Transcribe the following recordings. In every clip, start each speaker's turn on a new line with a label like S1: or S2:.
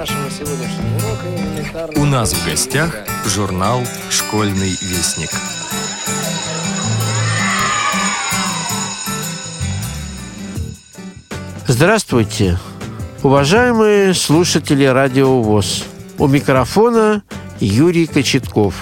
S1: нашего сегодняшнего урока элементарно...
S2: У нас в гостях журнал «Школьный вестник».
S3: Здравствуйте, уважаемые слушатели Радио ВОЗ. У микрофона Юрий Кочетков.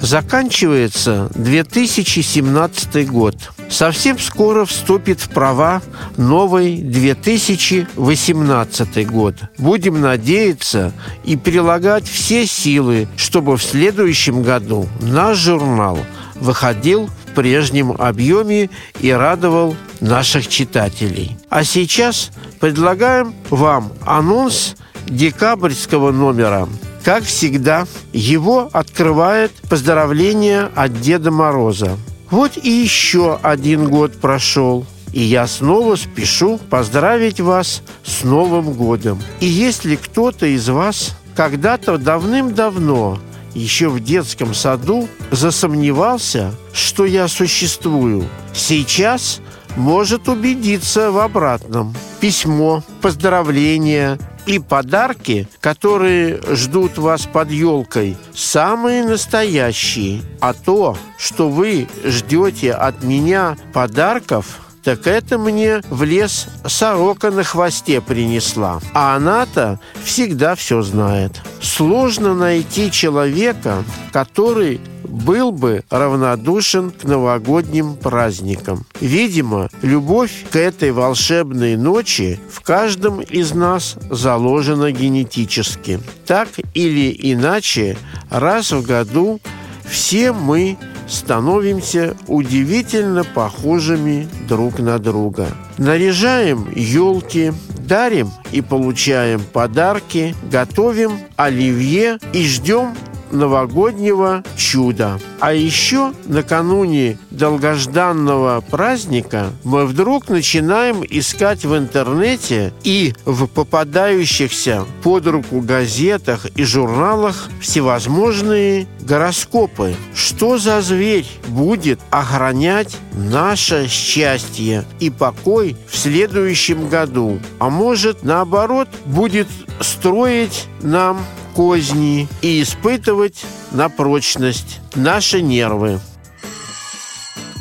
S3: Заканчивается 2017 год. Совсем скоро вступит в права новый 2018 год. Будем надеяться и прилагать все силы, чтобы в следующем году наш журнал выходил в прежнем объеме и радовал наших читателей. А сейчас предлагаем вам анонс декабрьского номера. Как всегда, его открывает поздравление от Деда Мороза. Вот и еще один год прошел, и я снова спешу поздравить вас с Новым годом. И если кто-то из вас когда-то давным-давно еще в детском саду засомневался, что я существую, сейчас может убедиться в обратном. Письмо, поздравления и подарки, которые ждут вас под елкой, самые настоящие. А то, что вы ждете от меня подарков, так это мне в лес сорока на хвосте принесла. А она-то всегда все знает. Сложно найти человека, который был бы равнодушен к новогодним праздникам. Видимо, любовь к этой волшебной ночи в каждом из нас заложена генетически. Так или иначе, раз в году все мы становимся удивительно похожими друг на друга. Наряжаем елки, дарим и получаем подарки, готовим оливье и ждем новогоднего чуда. А еще накануне долгожданного праздника мы вдруг начинаем искать в интернете и в попадающихся под руку газетах и журналах всевозможные гороскопы. Что за зверь будет охранять наше счастье и покой в следующем году? А может, наоборот, будет строить нам козни и испытывать на прочность наши нервы.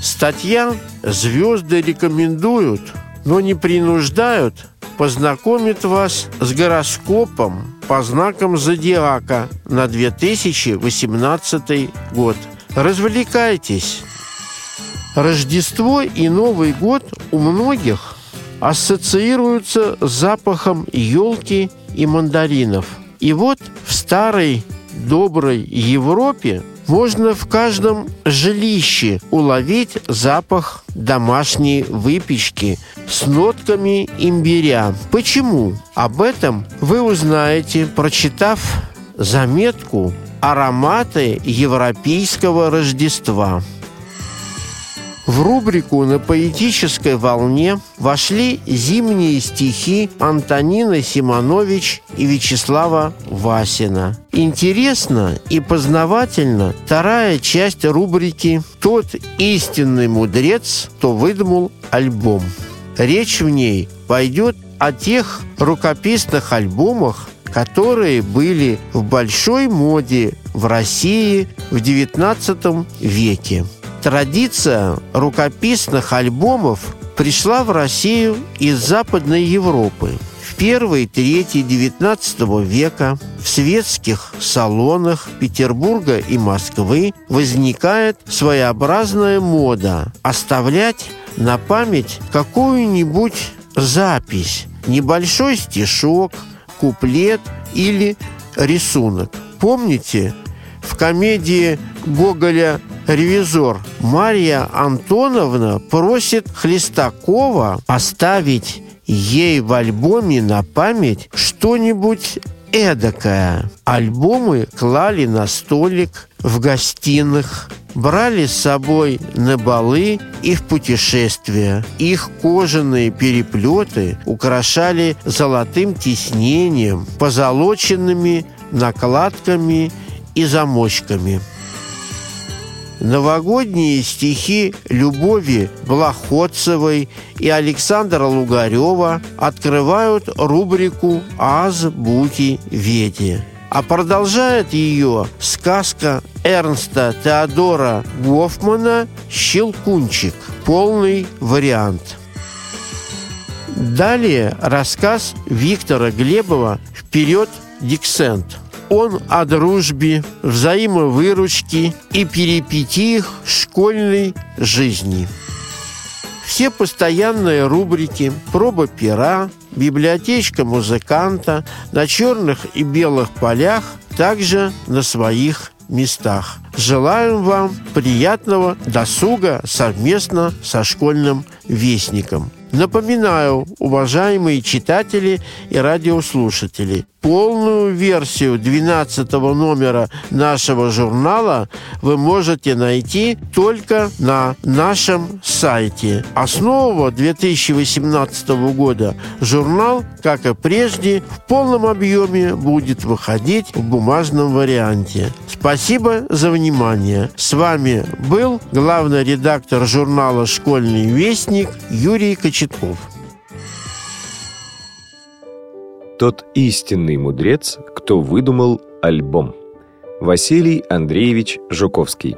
S3: Статья «Звезды рекомендуют, но не принуждают» познакомит вас с гороскопом по знакам зодиака на 2018 год. Развлекайтесь! Рождество и Новый год у многих ассоциируются с запахом елки и мандаринов – и вот в старой доброй Европе можно в каждом жилище уловить запах домашней выпечки с нотками имбиря. Почему? Об этом вы узнаете, прочитав заметку «Ароматы европейского Рождества». В рубрику «На поэтической волне» вошли зимние стихи Антонины Симонович и Вячеслава Васина. Интересно и познавательно вторая часть рубрики «Тот истинный мудрец, кто выдумал альбом». Речь в ней пойдет о тех рукописных альбомах, которые были в большой моде в России в XIX веке. Традиция рукописных альбомов пришла в Россию из Западной Европы. В первой трети XIX века в светских салонах Петербурга и Москвы возникает своеобразная мода оставлять на память какую-нибудь запись, небольшой стишок, куплет или рисунок. Помните, в комедии Гоголя «Ревизор» Мария Антоновна просит Хлестакова оставить ей в альбоме на память что-нибудь эдакое. Альбомы клали на столик в гостиных, брали с собой на балы и в путешествия. Их кожаные переплеты украшали золотым тиснением, позолоченными накладками и замочками – новогодние стихи Любови Блоходцевой и Александра Лугарева открывают рубрику «Азбуки Веди». А продолжает ее сказка Эрнста Теодора Гофмана «Щелкунчик». Полный вариант. Далее рассказ Виктора Глебова «Вперед, Диксент». Он о дружбе, взаимовыручке и перипетиях школьной жизни. Все постоянные рубрики «Проба пера», «Библиотечка музыканта» на черных и белых полях также на своих местах. Желаем вам приятного досуга совместно со школьным вестником. Напоминаю, уважаемые читатели и радиослушатели, полную версию 12 номера нашего журнала вы можете найти только на нашем сайте. Основа 2018 года журнал, как и прежде, в полном объеме будет выходить в бумажном варианте. Спасибо за внимание. С вами был главный редактор журнала «Школьный вестник» Юрий Кочетков.
S4: Тот истинный мудрец, кто выдумал альбом. Василий Андреевич Жуковский.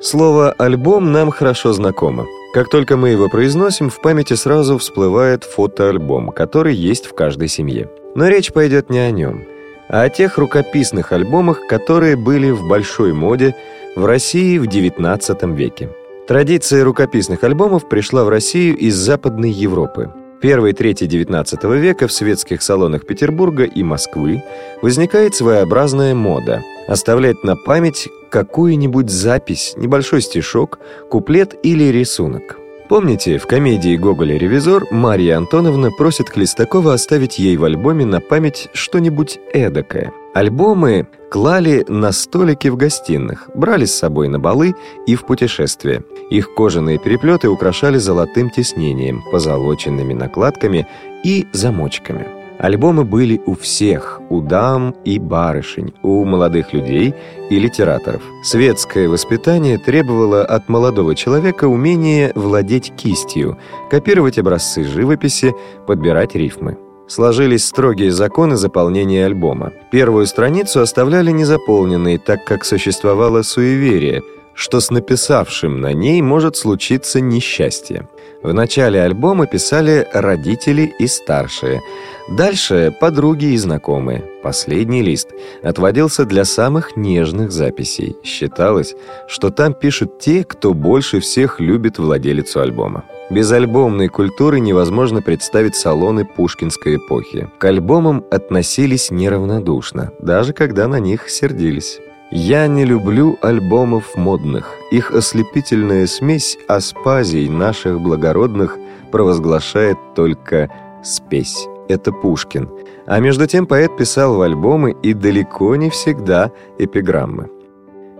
S4: Слово «альбом» нам хорошо знакомо. Как только мы его произносим, в памяти сразу всплывает фотоальбом, который есть в каждой семье. Но речь пойдет не о нем – а о тех рукописных альбомах, которые были в большой моде в России в XIX веке. Традиция рукописных альбомов пришла в Россию из Западной Европы. Первой трети XIX века в светских салонах Петербурга и Москвы возникает своеобразная мода – оставлять на память какую-нибудь запись, небольшой стишок, куплет или рисунок. Помните, в комедии «Гоголя ревизор» Мария Антоновна просит Хлестакова оставить ей в альбоме на память что-нибудь эдакое. Альбомы клали на столики в гостиных, брали с собой на балы и в путешествия. Их кожаные переплеты украшали золотым тиснением, позолоченными накладками и замочками. Альбомы были у всех, у дам и барышень, у молодых людей и литераторов. Светское воспитание требовало от молодого человека умения владеть кистью, копировать образцы живописи, подбирать рифмы. Сложились строгие законы заполнения альбома. Первую страницу оставляли незаполненной, так как существовало суеверие, что с написавшим на ней может случиться несчастье. В начале альбома писали родители и старшие. Дальше подруги и знакомые. Последний лист отводился для самых нежных записей. Считалось, что там пишут те, кто больше всех любит владелицу альбома. Без альбомной культуры невозможно представить салоны пушкинской эпохи. К альбомам относились неравнодушно, даже когда на них сердились. Я не люблю альбомов модных. Их ослепительная смесь аспазий наших благородных провозглашает только спесь. Это Пушкин. А между тем поэт писал в альбомы и далеко не всегда эпиграммы.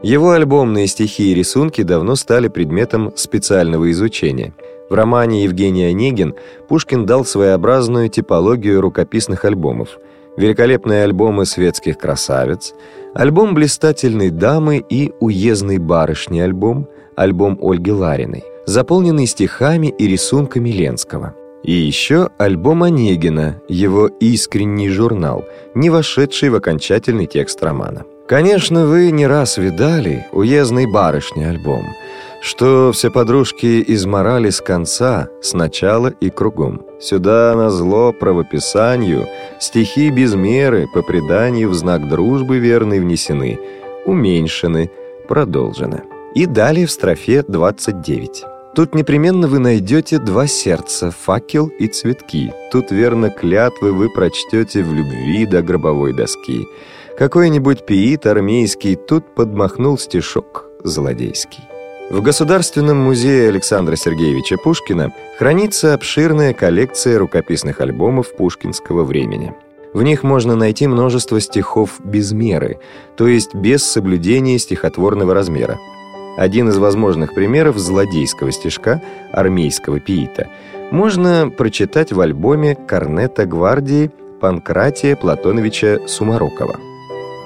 S4: Его альбомные стихи и рисунки давно стали предметом специального изучения. В романе Евгений Онегин Пушкин дал своеобразную типологию рукописных альбомов. Великолепные альбомы светских красавиц – альбом «Блистательной дамы» и «Уездной барышни» альбом, альбом Ольги Лариной, заполненный стихами и рисунками Ленского. И еще альбом Онегина, его искренний журнал, не вошедший в окончательный текст романа. Конечно, вы не раз видали «Уездной барышни» альбом – что все подружки изморали с конца, сначала и кругом. Сюда на зло правописанию стихи без меры по преданию в знак дружбы верной внесены, уменьшены, продолжены. И далее в строфе 29. Тут непременно вы найдете два сердца, факел и цветки. Тут верно клятвы вы прочтете в любви до гробовой доски. Какой-нибудь пиит армейский тут подмахнул стишок злодейский. В Государственном музее Александра Сергеевича Пушкина хранится обширная коллекция рукописных альбомов пушкинского времени. В них можно найти множество стихов без меры, то есть без соблюдения стихотворного размера. Один из возможных примеров злодейского стишка армейского пиита можно прочитать в альбоме «Корнета гвардии» Панкратия Платоновича Сумарокова.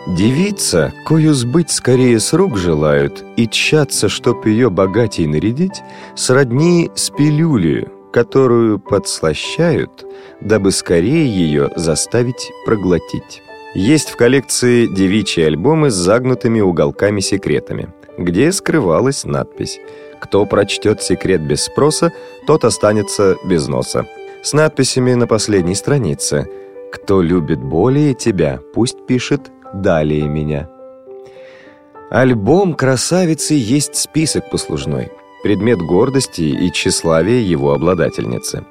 S4: Девица, кою сбыть скорее с рук желают И тщаться, чтоб ее богатей нарядить, Сродни с пилюлею, которую подслащают, Дабы скорее ее заставить проглотить. Есть в коллекции девичьи альбомы с загнутыми уголками-секретами, где скрывалась надпись «Кто прочтет секрет без спроса, тот останется без носа». С надписями на последней странице «Кто любит более тебя, пусть пишет далее меня». Альбом красавицы есть список послужной, предмет гордости и тщеславия его обладательницы.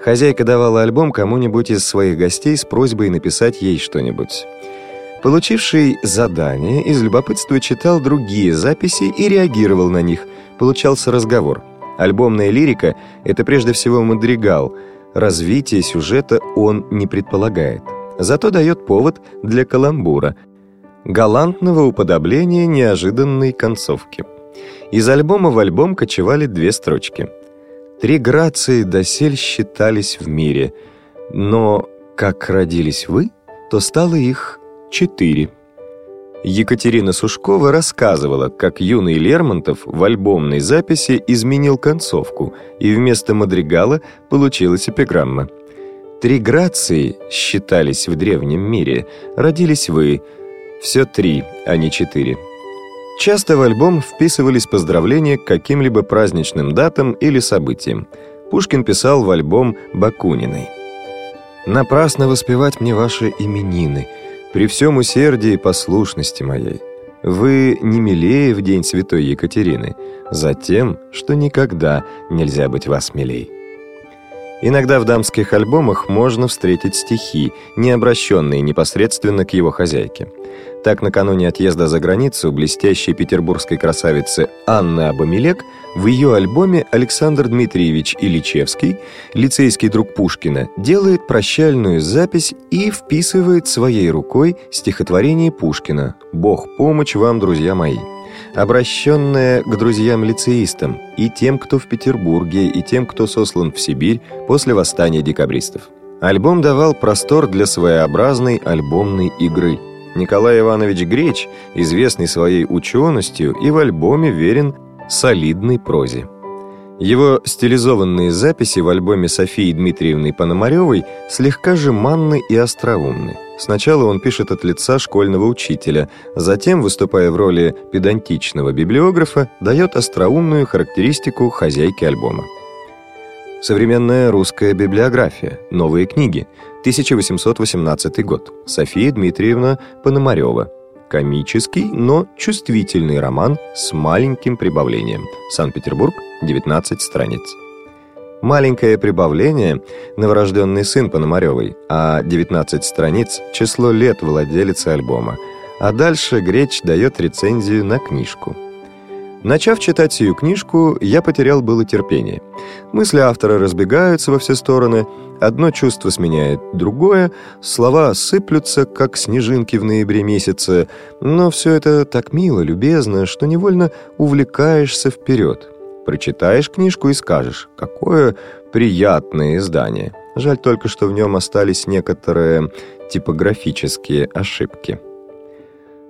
S4: Хозяйка давала альбом кому-нибудь из своих гостей с просьбой написать ей что-нибудь. Получивший задание из любопытства читал другие записи и реагировал на них. Получался разговор. Альбомная лирика — это прежде всего мадригал. Развитие сюжета он не предполагает. Зато дает повод для каламбура, галантного уподобления неожиданной концовки. Из альбома в альбом кочевали две строчки. Три грации досель считались в мире, но как родились вы, то стало их четыре. Екатерина Сушкова рассказывала, как юный Лермонтов в альбомной записи изменил концовку, и вместо мадригала получилась эпиграмма. «Три грации считались в древнем мире, родились вы, все три, а не четыре». Часто в альбом вписывались поздравления к каким-либо праздничным датам или событиям. Пушкин писал в альбом Бакуниной. «Напрасно воспевать мне ваши именины, при всем усердии и послушности моей. Вы не милее в день святой Екатерины, за тем, что никогда нельзя быть вас милей». Иногда в дамских альбомах можно встретить стихи, не обращенные непосредственно к его хозяйке. Так, накануне отъезда за границу блестящей петербургской красавицы Анны Абамелек в ее альбоме Александр Дмитриевич Ильичевский, лицейский друг Пушкина, делает прощальную запись и вписывает своей рукой стихотворение Пушкина «Бог помощь вам, друзья мои», обращенное к друзьям-лицеистам и тем, кто в Петербурге, и тем, кто сослан в Сибирь после восстания декабристов. Альбом давал простор для своеобразной альбомной игры – Николай Иванович Греч, известный своей ученостью, и в альбоме верен солидной прозе. Его стилизованные записи в альбоме Софии Дмитриевны Пономаревой слегка жеманны и остроумны. Сначала он пишет от лица школьного учителя, затем, выступая в роли педантичного библиографа, дает остроумную характеристику хозяйки альбома. Современная русская библиография. Новые книги. 1818 год. София Дмитриевна Пономарева. Комический, но чувствительный роман с маленьким прибавлением. Санкт-Петербург, 19 страниц. Маленькое прибавление – новорожденный сын Пономаревой, а 19 страниц – число лет владелицы альбома. А дальше Греч дает рецензию на книжку – Начав читать сию книжку, я потерял было терпение. Мысли автора разбегаются во все стороны, одно чувство сменяет другое, слова сыплются, как снежинки в ноябре месяце, но все это так мило, любезно, что невольно увлекаешься вперед. Прочитаешь книжку и скажешь, какое приятное издание. Жаль только, что в нем остались некоторые типографические ошибки.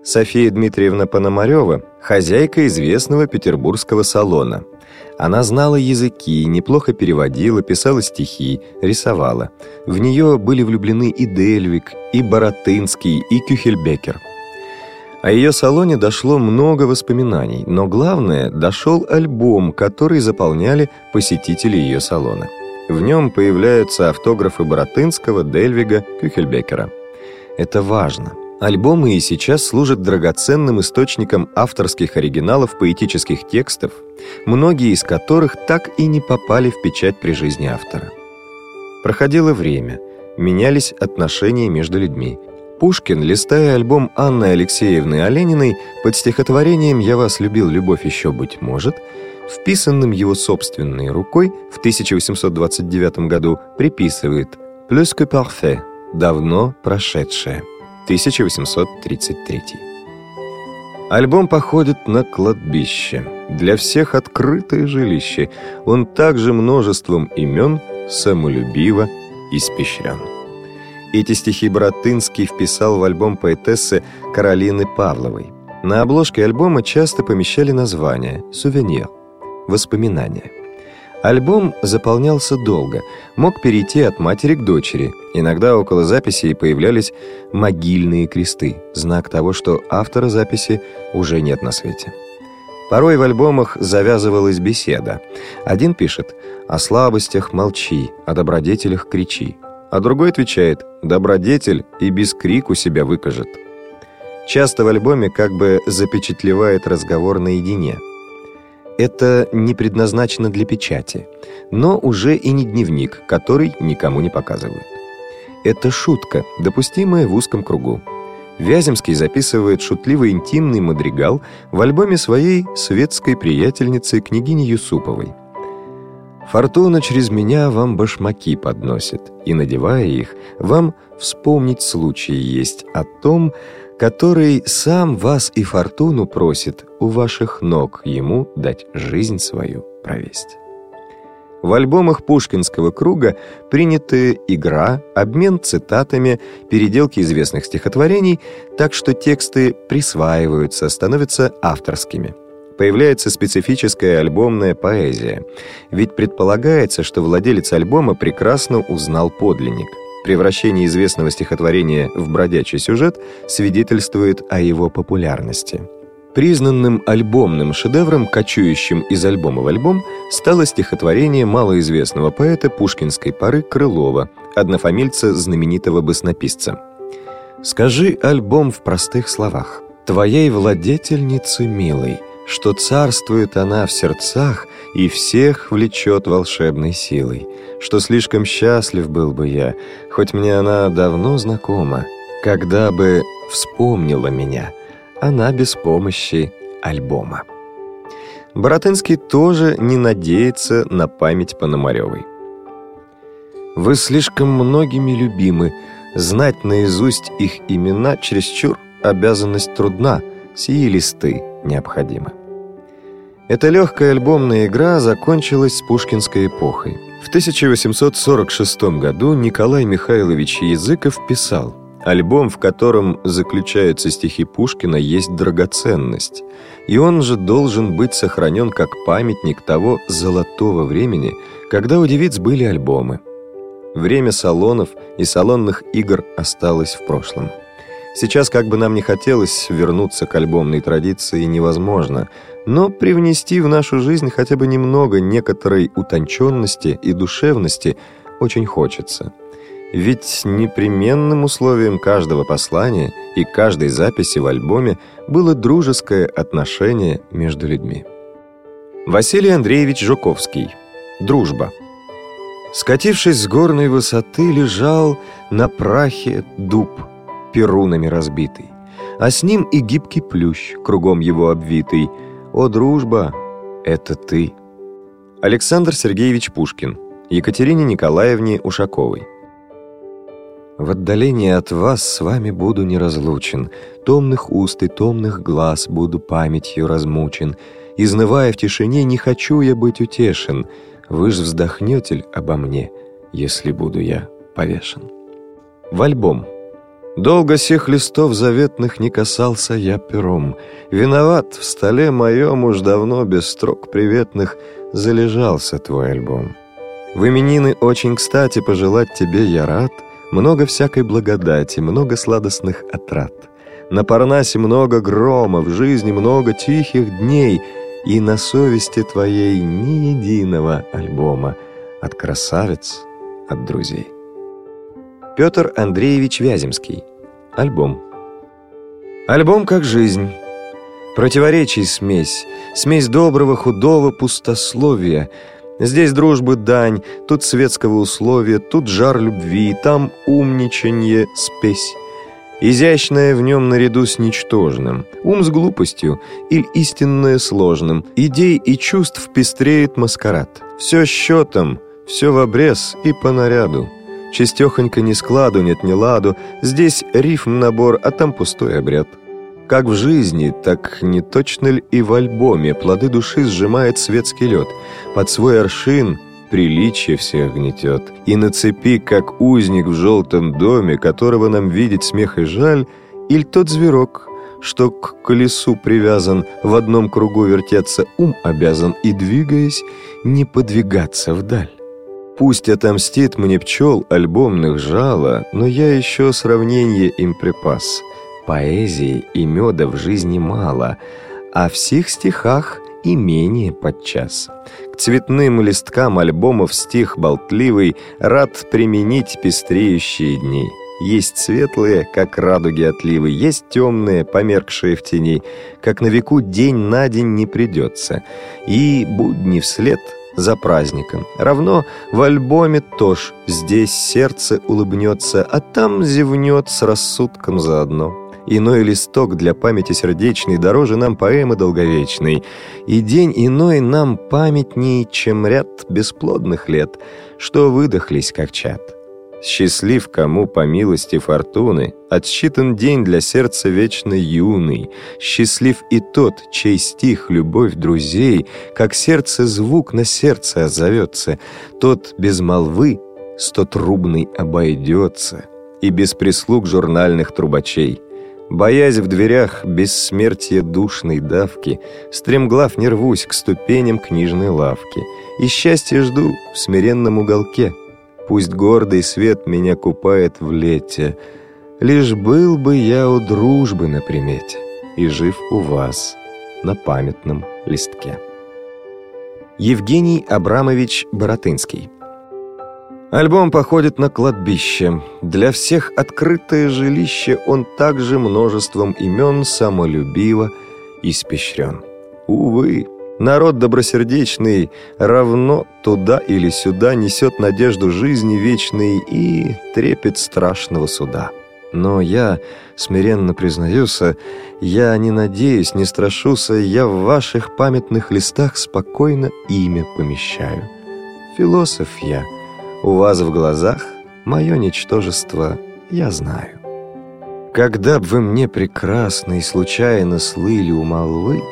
S4: София Дмитриевна Пономарева – хозяйка известного петербургского салона. Она знала языки, неплохо переводила, писала стихи, рисовала. В нее были влюблены и Дельвик, и Боротынский, и Кюхельбекер. О ее салоне дошло много воспоминаний, но главное – дошел альбом, который заполняли посетители ее салона. В нем появляются автографы Боротынского, Дельвига, Кюхельбекера. Это важно – Альбомы и сейчас служат драгоценным источником авторских оригиналов поэтических текстов, многие из которых так и не попали в печать при жизни автора. Проходило время, менялись отношения между людьми. Пушкин, листая альбом Анны Алексеевны Олениной под стихотворением «Я вас любил, любовь еще быть может», вписанным его собственной рукой в 1829 году приписывает «Plus que parfait» — «давно прошедшее». 1833. Альбом походит на кладбище. Для всех открытое жилище. Он также множеством имен самолюбиво испещрен. Эти стихи Боротынский вписал в альбом поэтессы Каролины Павловой. На обложке альбома часто помещали название «Сувенир» — «Воспоминания». Альбом заполнялся долго, мог перейти от матери к дочери. Иногда около записей появлялись могильные кресты, знак того, что автора записи уже нет на свете. Порой в альбомах завязывалась беседа. Один пишет «О слабостях молчи, о добродетелях кричи», а другой отвечает «Добродетель и без крику себя выкажет». Часто в альбоме как бы запечатлевает разговор наедине – это не предназначено для печати, но уже и не дневник, который никому не показывают. Это шутка, допустимая в узком кругу. Вяземский записывает шутливый интимный мадригал в альбоме своей светской приятельницы княгини Юсуповой. «Фортуна через меня вам башмаки подносит, и, надевая их, вам вспомнить случай есть о том, который сам вас и фортуну просит у ваших ног ему дать жизнь свою провесть. В альбомах Пушкинского круга приняты игра, обмен цитатами, переделки известных стихотворений, так что тексты присваиваются, становятся авторскими. Появляется специфическая альбомная поэзия, ведь предполагается, что владелец альбома прекрасно узнал подлинник – Превращение известного стихотворения в бродячий сюжет свидетельствует о его популярности. Признанным альбомным шедевром, кочующим из альбома в альбом, стало стихотворение малоизвестного поэта пушкинской поры Крылова, однофамильца знаменитого баснописца. «Скажи альбом в простых словах. Твоей владетельницы милой, что царствует она в сердцах и всех влечет волшебной силой, что слишком счастлив был бы я, хоть мне она давно знакома, когда бы вспомнила меня, она без помощи альбома. Боротынский тоже не надеется на память Пономаревой. Вы слишком многими любимы, знать наизусть их имена чересчур обязанность трудна, сии листы необходимы. Эта легкая альбомная игра закончилась с пушкинской эпохой. В 1846 году Николай Михайлович Языков писал «Альбом, в котором заключаются стихи Пушкина, есть драгоценность, и он же должен быть сохранен как памятник того золотого времени, когда у девиц были альбомы. Время салонов и салонных игр осталось в прошлом». Сейчас, как бы нам ни хотелось вернуться к альбомной традиции, невозможно, но привнести в нашу жизнь хотя бы немного некоторой утонченности и душевности очень хочется. Ведь непременным условием каждого послания и каждой записи в альбоме было дружеское отношение между людьми. Василий Андреевич Жуковский. Дружба. Скатившись с горной высоты, лежал на прахе дуб, перунами разбитый, а с ним и гибкий плющ, кругом его обвитый – «О, дружба, это ты!» Александр Сергеевич Пушкин Екатерине Николаевне Ушаковой. В отдалении от вас с вами буду неразлучен, Томных уст и томных глаз буду памятью размучен, Изнывая в тишине, не хочу я быть утешен, Вы ж вздохнете обо мне, если буду я повешен. В альбом Долго сих листов заветных не касался я пером. Виноват, в столе моем уж давно без строк приветных залежался твой альбом. В именины очень кстати пожелать тебе я рад, много всякой благодати, много сладостных отрад. На Парнасе много грома, в жизни много тихих дней, и на совести твоей ни единого альбома от красавиц, от друзей. Петр Андреевич Вяземский. Альбом. Альбом как жизнь. Противоречий смесь. Смесь доброго, худого, пустословия. Здесь дружбы дань, тут светского условия, тут жар любви, там умничанье, спесь. Изящное в нем наряду с ничтожным, ум с глупостью или истинное сложным, идей и чувств пестреет маскарад. Все счетом, все в обрез и по наряду. Чистехонько ни складу, нет ни ладу, здесь рифм набор, а там пустой обряд. Как в жизни, так не точно ли и в альбоме плоды души сжимает светский лед. Под свой аршин приличие всех гнетет. И на цепи, как узник в желтом доме, которого нам видеть смех и жаль, или тот зверок, что к колесу привязан, в одном кругу вертеться ум обязан и, двигаясь, не подвигаться вдаль. Пусть отомстит мне пчел альбомных жало, но я еще сравнение им припас. Поэзии и меда в жизни мало, а в сих стихах и менее подчас. К цветным листкам альбомов стих болтливый рад применить пестреющие дни. Есть светлые, как радуги отливы, есть темные, померкшие в тени, как на веку день на день не придется. И будни вслед за праздником. Равно в альбоме тоже здесь сердце улыбнется, а там зевнет с рассудком заодно. Иной листок для памяти сердечной Дороже нам поэмы долговечной. И день иной нам памятней, чем ряд бесплодных лет, Что выдохлись, как чад. Счастлив, кому по милости фортуны Отсчитан день для сердца вечно юный. Счастлив и тот, чей стих любовь друзей, Как сердце звук на сердце отзовется, Тот без молвы стотрубный обойдется И без прислуг журнальных трубачей — Боясь в дверях бессмертия душной давки, Стремглав не рвусь к ступеням книжной лавки, И счастье жду в смиренном уголке. Пусть гордый свет меня купает в лете, Лишь был бы я у дружбы на примете И жив у вас на памятном листке. Евгений Абрамович Боротынский Альбом походит на кладбище. Для всех открытое жилище он также множеством имен самолюбиво испещрен. Увы, народ добросердечный равно туда или сюда несет надежду жизни вечной и трепет страшного суда. Но я, смиренно признаюсь, я не надеюсь, не страшуся, я в ваших памятных листах спокойно имя помещаю. Философ я — у вас в глазах мое ничтожество я знаю. Когда б вы мне прекрасны и случайно слыли у молвы,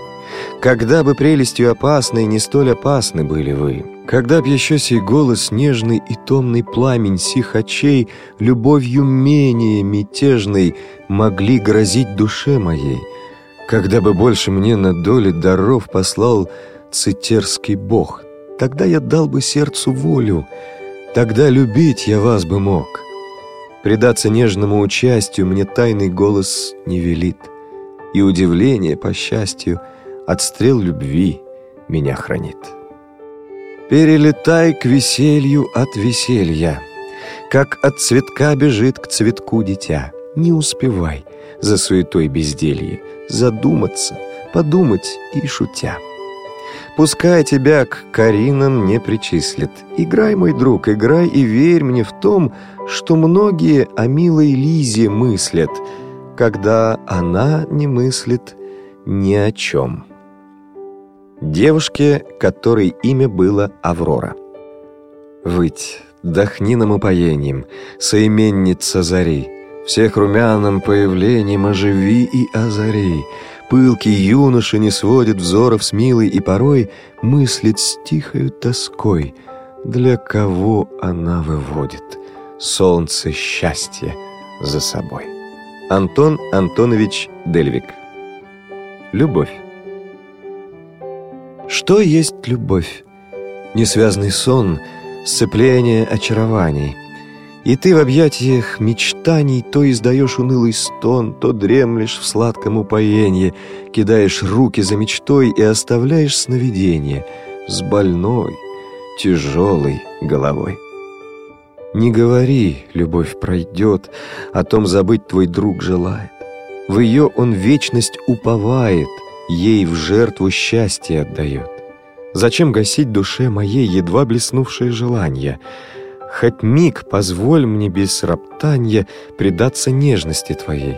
S4: когда бы прелестью опасной не столь опасны были вы, когда б еще сей голос нежный и томный пламень сих очей любовью менее мятежной могли грозить душе моей, когда бы больше мне на доле даров послал цитерский бог, тогда я дал бы сердцу волю, Тогда любить я вас бы мог. Предаться нежному участию мне тайный голос не велит. И удивление, по счастью, отстрел любви меня хранит. Перелетай к веселью от веселья, Как от цветка бежит к цветку дитя. Не успевай за суетой безделье Задуматься, подумать и шутя. Пускай тебя к Каринам не причислят. Играй, мой друг, играй и верь мне в том, что многие о милой Лизе мыслят, когда она не мыслит ни о чем. Девушке, которой имя было Аврора. Выть, дохни нам упоением, соименница зари, всех румяным появлением оживи и озари, Пылкий юноша не сводит взоров с милой и порой мыслит с тихою тоской, для кого она выводит солнце счастья за собой. Антон Антонович Дельвик Любовь Что есть любовь? Несвязный сон, сцепление очарований — и ты в объятиях мечтаний то издаешь унылый стон, то дремлешь в сладком упоении, кидаешь руки за мечтой и оставляешь сновидение с больной, тяжелой головой. Не говори, любовь пройдет, о том забыть твой друг желает. В ее он вечность уповает, ей в жертву счастье отдает. Зачем гасить душе моей едва блеснувшие желания — Хоть миг позволь мне без роптанья предаться нежности твоей.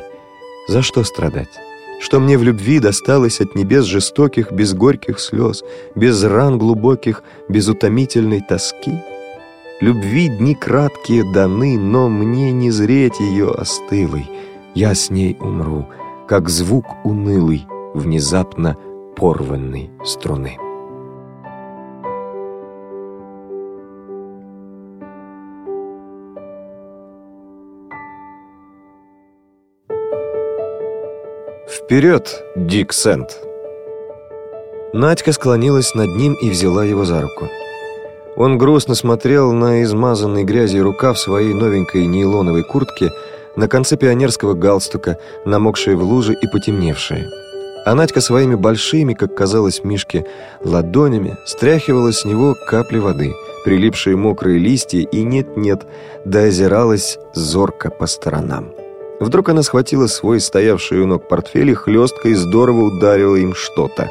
S4: За что страдать? Что мне в любви досталось от небес жестоких, без горьких слез, без ран глубоких, без утомительной тоски? Любви дни краткие даны, но мне не зреть ее остылой. Я с ней умру, как звук унылый, внезапно порванной струны. «Вперед, Дик Сент!» Надька склонилась над ним и взяла его за руку. Он грустно смотрел на измазанный грязью рукав своей новенькой нейлоновой куртки, на конце пионерского галстука, намокшие в луже и потемневшие. А Надька своими большими, как казалось Мишке, ладонями стряхивала с него капли воды, прилипшие мокрые листья, и нет-нет, да озиралась зорко по сторонам. Вдруг она схватила свой стоявший у ног портфель и хлестко и здорово ударила им что-то.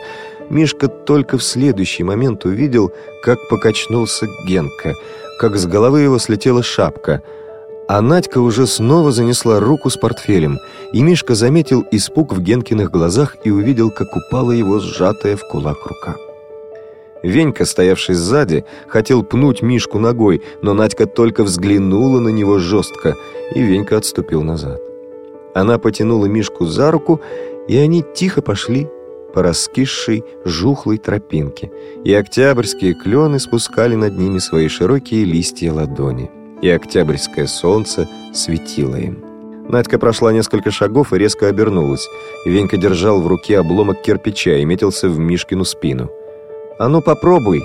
S4: Мишка только в следующий момент увидел, как покачнулся Генка, как с головы его слетела шапка. А Надька уже снова занесла руку с портфелем, и Мишка заметил испуг в Генкиных глазах и увидел, как упала его сжатая в кулак рука. Венька, стоявший сзади, хотел пнуть Мишку ногой, но Надька только взглянула на него жестко, и Венька отступил назад. Она потянула Мишку за руку, и они тихо пошли по раскисшей, жухлой тропинке, и октябрьские клены спускали над ними свои широкие листья ладони, и октябрьское солнце светило им. Надька прошла несколько шагов и резко обернулась, Венька держал в руке обломок кирпича и метился в Мишкину спину. «А ну попробуй!»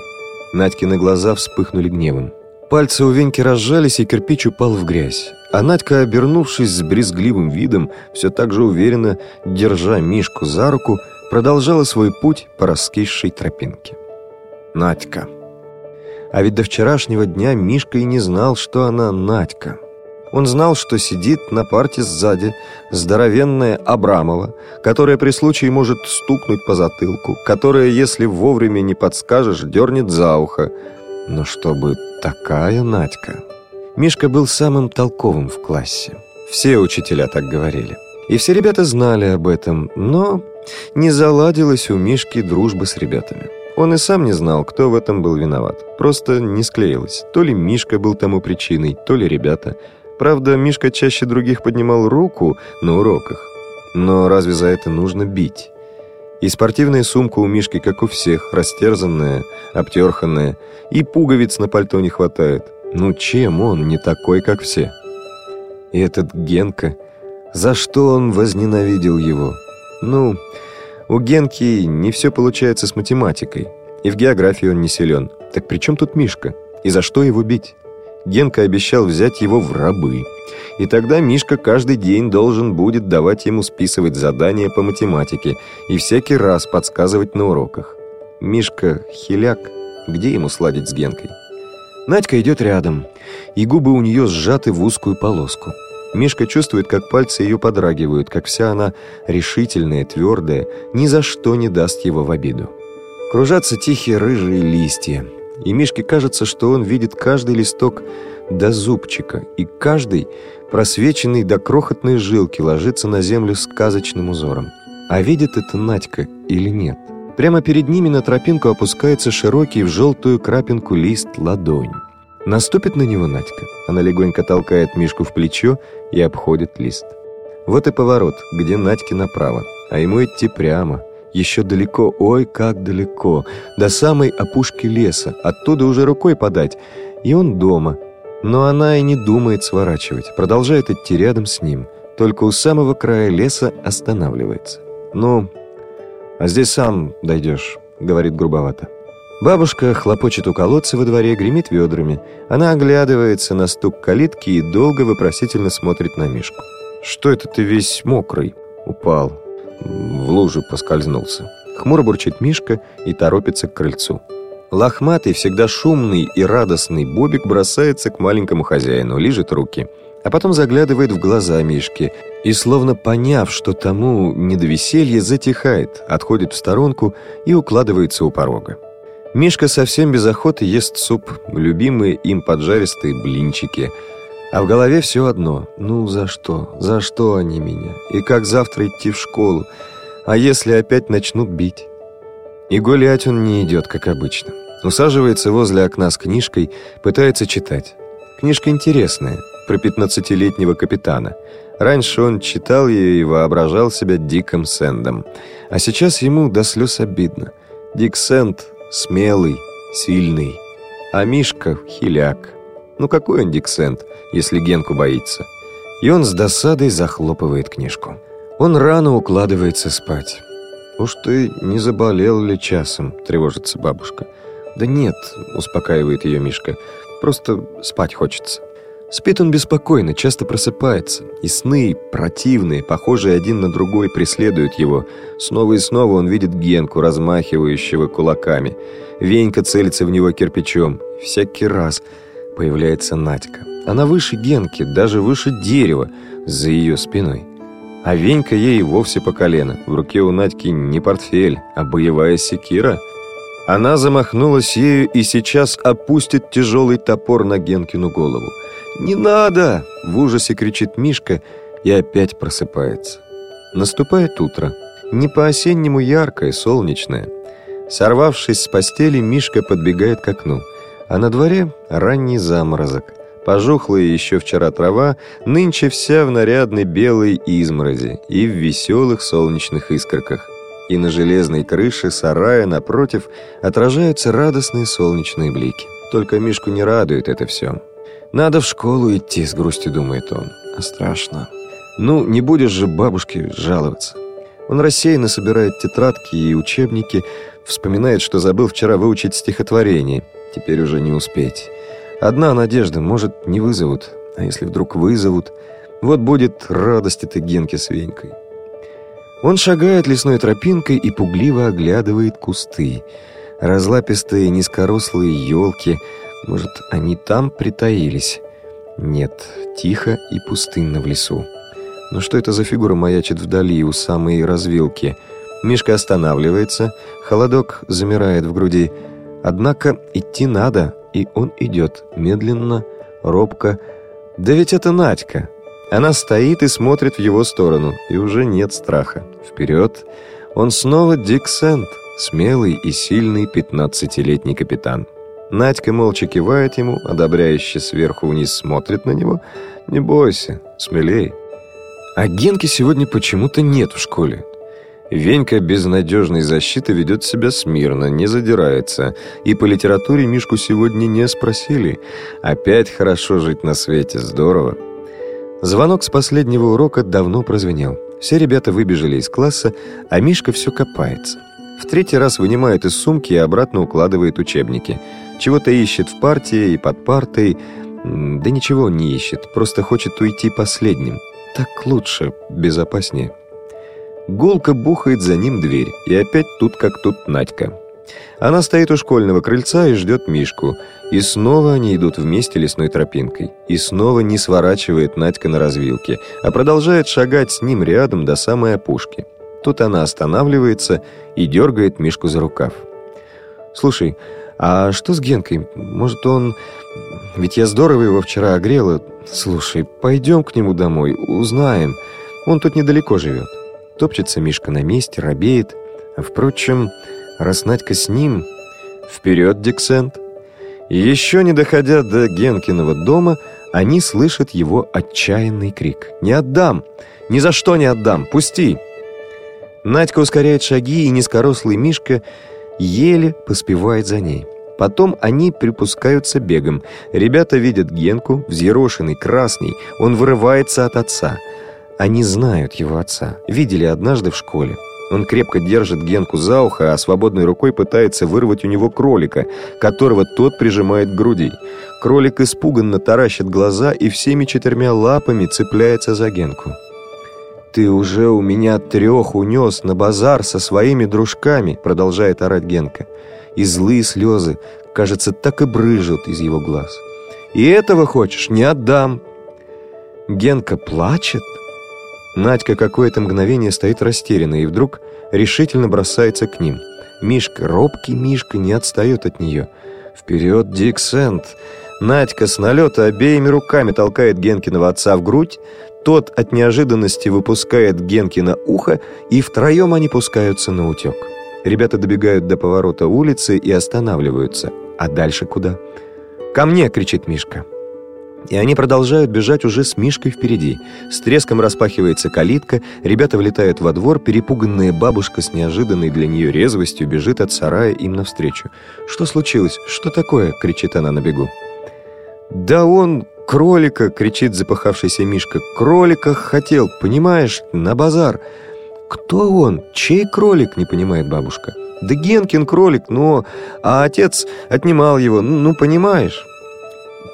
S4: Надькины глаза вспыхнули гневом. Пальцы у Веньки разжались, и кирпич упал в грязь. А Надька, обернувшись с брезгливым видом, все так же уверенно, держа Мишку за руку, продолжала свой путь по раскисшей тропинке. Надька. А ведь до вчерашнего дня Мишка и не знал, что она Надька. Он знал, что сидит на парте сзади здоровенная Абрамова, которая при случае может стукнуть по затылку, которая, если вовремя не подскажешь, дернет за ухо. Но чтобы такая Надька... Мишка был самым толковым в классе. Все учителя так говорили. И все ребята знали об этом, но не заладилась у Мишки дружба с ребятами. Он и сам не знал, кто в этом был виноват. Просто не склеилось. То ли Мишка был тому причиной, то ли ребята. Правда, Мишка чаще других поднимал руку на уроках. Но разве за это нужно бить? И спортивная сумка у Мишки, как у всех, растерзанная, обтерханная, и пуговиц на пальто не хватает. Ну чем он не такой, как все? И этот Генка, за что он возненавидел его? Ну, у Генки не все получается с математикой, и в географии он не силен. Так при чем тут Мишка? И за что его бить? Генка обещал взять его в рабы. И тогда Мишка каждый день должен будет давать ему списывать задания по математике и всякий раз подсказывать на уроках. Мишка хиляк, где ему сладить с Генкой? Надька идет рядом, и губы у нее сжаты в узкую полоску. Мишка чувствует, как пальцы ее подрагивают, как вся она решительная, твердая, ни за что не даст его в обиду. Кружатся тихие рыжие листья, и Мишке кажется, что он видит каждый листок до зубчика, и каждый, просвеченный до крохотной жилки, ложится на землю сказочным узором. А видит это Надька или нет? Прямо перед ними на тропинку опускается широкий в желтую крапинку лист ладонь. Наступит на него Надька. Она легонько толкает Мишку в плечо и обходит лист. Вот и поворот, где Надьке направо, а ему идти прямо. Еще далеко, ой, как далеко, до самой опушки леса, оттуда уже рукой подать. И он дома. Но она и не думает сворачивать, продолжает идти рядом с ним, только у самого края леса останавливается. Ну, «А здесь сам дойдешь», — говорит грубовато. Бабушка хлопочет у колодца во дворе, гремит ведрами. Она оглядывается на стук калитки и долго вопросительно смотрит на Мишку. «Что это ты весь мокрый?» «Упал. В лужу поскользнулся». Хмуро бурчит Мишка и торопится к крыльцу. Лохматый, всегда шумный и радостный Бобик бросается к маленькому хозяину, лижет руки – а потом заглядывает в глаза Мишки и, словно поняв, что тому не до веселья, затихает, отходит в сторонку и укладывается у порога. Мишка совсем без охоты ест суп, любимые им поджаристые блинчики, а в голове все одно «Ну, за что? За что они меня? И как завтра идти в школу? А если опять начнут бить?» И гулять он не идет, как обычно. Усаживается возле окна с книжкой, пытается читать. Книжка интересная – про пятнадцатилетнего капитана. Раньше он читал ее и воображал себя Диком Сэндом. А сейчас ему до слез обидно. Дик Сэнд смелый, сильный, а Мишка — хиляк. Ну какой он Дик Сэнд, если Генку боится? И он с досадой захлопывает книжку. Он рано укладывается спать. «Уж ты не заболел ли часом?» – тревожится бабушка. «Да нет», – успокаивает ее Мишка, – «просто спать хочется». Спит он беспокойно, часто просыпается, и сны, противные, похожие один на другой, преследуют его. Снова и снова он видит Генку, размахивающего кулаками. Венька целится в него кирпичом. Всякий раз появляется Надька. Она выше Генки, даже выше дерева, за ее спиной. А Венька ей вовсе по колено. В руке у Надьки не портфель, а боевая секира. Она замахнулась ею и сейчас опустит тяжелый топор на Генкину голову. «Не надо!» — в ужасе кричит Мишка и опять просыпается. Наступает утро. Не по-осеннему яркое, солнечное. Сорвавшись с постели, Мишка подбегает к окну. А на дворе ранний заморозок. Пожухлая еще вчера трава, нынче вся в нарядной белой изморози и в веселых солнечных искорках. И на железной крыше сарая напротив отражаются радостные солнечные блики. Только Мишку не радует это все. «Надо в школу идти», — с грустью думает он. А страшно. «Ну, не будешь же бабушке жаловаться». Он рассеянно собирает тетрадки и учебники, вспоминает, что забыл вчера выучить стихотворение. Теперь уже не успеть. Одна надежда, может, не вызовут. А если вдруг вызовут, вот будет радость этой Генки с Венькой. Он шагает лесной тропинкой и пугливо оглядывает кусты. Разлапистые низкорослые елки. Может, они там притаились? Нет, тихо и пустынно в лесу. Но что это за фигура маячит вдали у самой развилки? Мишка останавливается, холодок замирает в груди. Однако идти надо, и он идет медленно, робко. Да ведь это Надька. Она стоит и смотрит в его сторону, и уже нет страха. Вперед. Он снова Дик Сент, смелый и сильный пятнадцатилетний капитан. Надька молча кивает ему, одобряюще сверху вниз смотрит на него. «Не бойся, смелей». А Генки сегодня почему-то нет в школе. Венька без надежной защиты ведет себя смирно, не задирается. И по литературе Мишку сегодня не спросили. Опять хорошо жить на свете, здорово. Звонок с последнего урока давно прозвенел. Все ребята выбежали из класса, а Мишка все копается. В третий раз вынимает из сумки и обратно укладывает учебники. Чего-то ищет в партии и под партой. Да ничего не ищет, просто хочет уйти последним. Так лучше, безопаснее. Гулко бухает за ним дверь, и опять тут как тут Надька. Она стоит у школьного крыльца и ждет Мишку. И снова они идут вместе лесной тропинкой. И снова не сворачивает Надька на развилке, а продолжает шагать с ним рядом до самой опушки. Тут она останавливается и дергает Мишку за рукав. «Слушай, а что с Генкой? Может, он... Ведь я здорово его вчера огрела. Слушай, пойдем к нему домой, узнаем. Он тут недалеко живет». Топчется Мишка на месте, робеет. Впрочем, раз Надька с ним... Вперед, Диксент! Еще не доходя до Генкиного дома, они слышат его отчаянный крик. «Не отдам! Ни за что не отдам! Пусти!» Надька ускоряет шаги, и низкорослый Мишка еле поспевает за ней. Потом они припускаются бегом. Ребята видят Генку, взъерошенный, красный. Он вырывается от отца – они знают его отца, видели однажды в школе. Он крепко держит Генку за ухо, а свободной рукой пытается вырвать у него кролика, которого тот прижимает к груди. Кролик испуганно таращит глаза и всеми четырьмя лапами цепляется за Генку. «Ты уже у меня трех унес на базар со своими дружками», продолжает орать Генка. И злые слезы, кажется, так и брыжут из его глаз. «И этого хочешь? Не отдам!» Генка плачет, Надька какое-то мгновение стоит растерянно и вдруг решительно бросается к ним. Мишка, робкий Мишка, не отстает от нее. Вперед, Дик Сент! Надька с налета обеими руками толкает Генкиного отца в грудь, тот от неожиданности выпускает Генкина ухо, и втроем они пускаются на утек. Ребята добегают до поворота улицы и останавливаются. А дальше куда? «Ко мне!» — кричит Мишка. И они продолжают бежать уже с Мишкой впереди. С треском распахивается калитка, ребята влетают во двор, перепуганная бабушка с неожиданной для нее резвостью бежит от сарая им навстречу. «Что случилось? Что такое?» — кричит она на бегу. «Да он «Кролика!» — кричит запахавшийся Мишка. «Кролика хотел, понимаешь, на базар!» «Кто он? Чей кролик?» — не понимает бабушка. «Да Генкин кролик, но... А отец отнимал его, ну, понимаешь?»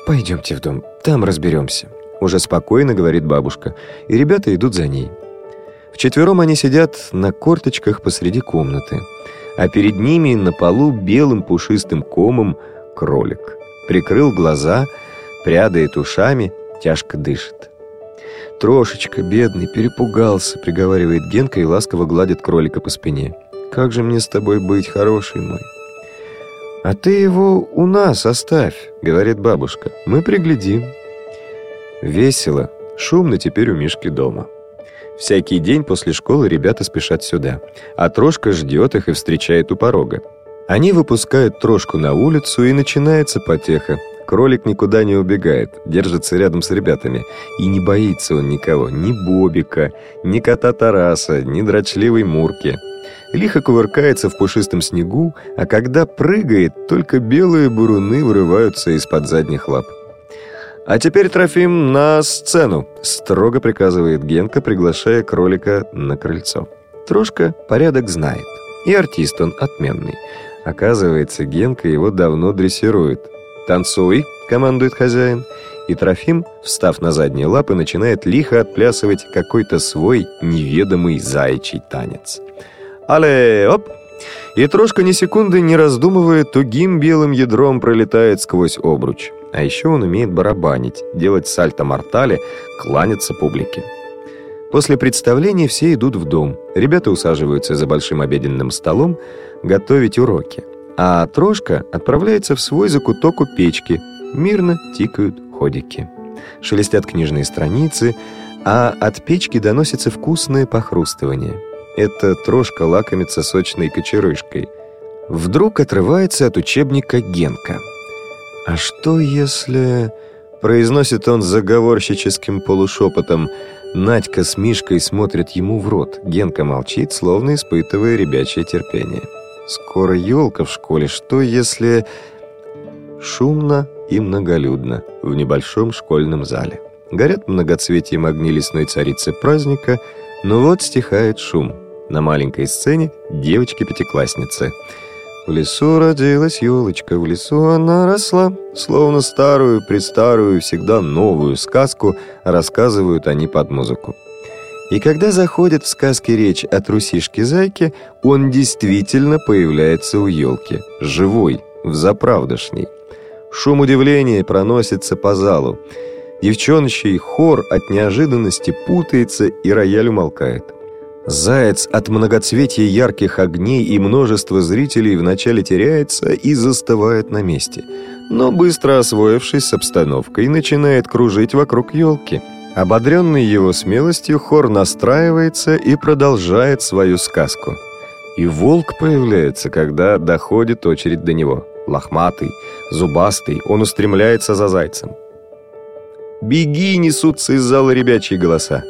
S4: «Пойдемте в дом, там разберемся», — уже спокойно говорит бабушка, и ребята идут за ней. Вчетвером они сидят на корточках посреди комнаты, а перед ними на полу белым пушистым комом кролик. Прикрыл глаза, прядает ушами, тяжко дышит. «Трошечка, бедный, перепугался», — приговаривает Генка и ласково гладит кролика по спине. «Как же мне с тобой быть, хороший мой?» «А ты его у нас оставь», — говорит бабушка. «Мы приглядим». Весело, шумно теперь у Мишки дома. Всякий день после школы ребята спешат сюда, а Трошка ждет их и встречает у порога. Они выпускают Трошку на улицу, и начинается потеха. Кролик никуда не убегает, держится рядом с ребятами. И не боится он никого, ни Бобика, ни кота Тараса, ни дрочливой Мурки. Лихо кувыркается в пушистом снегу, а когда прыгает, только белые буруны вырываются из-под задних лап. «А теперь, Трофим, на сцену!» — строго приказывает Генка, приглашая кролика на крыльцо. Трошка порядок знает. И артист он отменный. Оказывается, Генка его давно дрессирует. «Танцуй!» — командует хозяин. И Трофим, встав на задние лапы, начинает лихо отплясывать какой-то свой неведомый заячий танец. «Але, оп!» И Трошка ни секунды не раздумывая, тугим белым ядром пролетает сквозь обруч. А еще он умеет барабанить, делать сальто-мортале, кланяться публике. После представления все идут в дом. Ребята усаживаются за большим обеденным столом готовить уроки. А Трошка отправляется в свой закуток у печки. Мирно тикают ходики. Шелестят книжные страницы, а от печки доносится вкусное похрустывание. Это Трошка лакомится сочной кочерышкой. Вдруг отрывается от учебника Генка – «А что если...» — произносит он заговорщическим полушепотом. Надька с Мишкой смотрят ему в рот. Генка молчит, словно испытывая ребячье терпение. «Скоро елка в школе. Что если...» Шумно и многолюдно в небольшом школьном зале. Горят многоцветием огни лесной царицы праздника, но вот стихает шум. На маленькой сцене девочки-пятиклассницы — в лесу родилась елочка, в лесу она росла. Словно старую, предстарую, всегда новую сказку рассказывают они под музыку. И когда заходит в сказке речь о трусишке-зайке, он действительно появляется у елки, живой, в заправдошней. Шум удивления проносится по залу. Девчоночий хор от неожиданности путается, и рояль умолкает. Заяц от многоцветия ярких огней и множества зрителей вначале теряется и застывает на месте, но быстро освоившись с обстановкой, начинает кружить вокруг елки. Ободренный его смелостью, хор настраивается и продолжает свою сказку. И волк появляется, когда доходит очередь до него. Лохматый, зубастый, он устремляется за зайцем. «Беги!» — несутся из зала ребячьи голоса.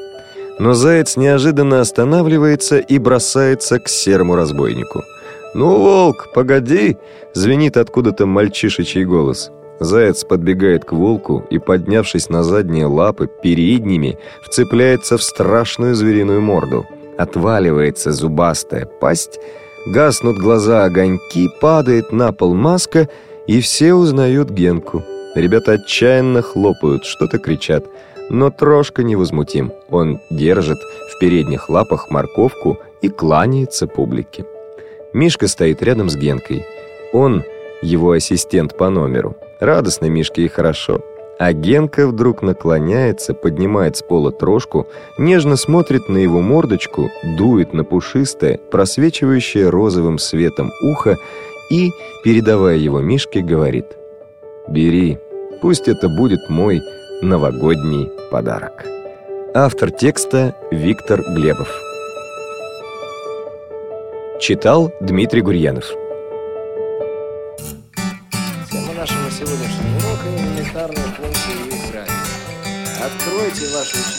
S4: Но заяц неожиданно останавливается и бросается к серому разбойнику. «Ну, волк, погоди!» — звенит откуда-то мальчишечий голос. Заяц подбегает к волку и, поднявшись на задние лапы, передними вцепляется в страшную звериную морду. Отваливается зубастая пасть, гаснут глаза огоньки, падает на пол маска, и все узнают Генку. Ребята отчаянно хлопают, что-то кричат — но Трошка невозмутим. Он держит в передних лапах морковку и кланяется публике. Мишка стоит рядом с Генкой. Он его ассистент по номеру. Радостно Мишке и хорошо. А Генка вдруг наклоняется, поднимает с пола трошку, нежно смотрит на его мордочку, дует на пушистое, просвечивающее розовым светом ухо и, передавая его Мишке, говорит «Бери, пусть это будет мой новогодний подарок. Автор текста Виктор Глебов. Читал Дмитрий Гурьянов.
S1: Нашего сегодняшнего урока –